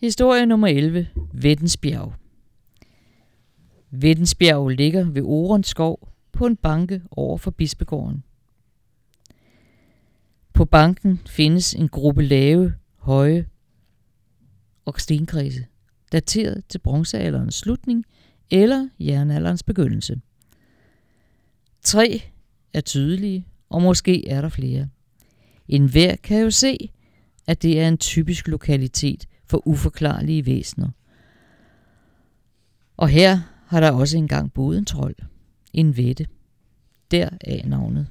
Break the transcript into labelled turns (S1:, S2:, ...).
S1: Historie nummer 11. Vettensbjerg. Vettensbjerg ligger ved Orens skov på en banke over for Bispegården. På banken findes en gruppe lave, høje og stenkredse, dateret til bronzealderens slutning eller jernalderens begyndelse. Tre er tydelige, og måske er der flere. En hver kan jo se, at det er en typisk lokalitet for uforklarlige væsener. Og her har der også engang boet en trold, en vette. Der er navnet.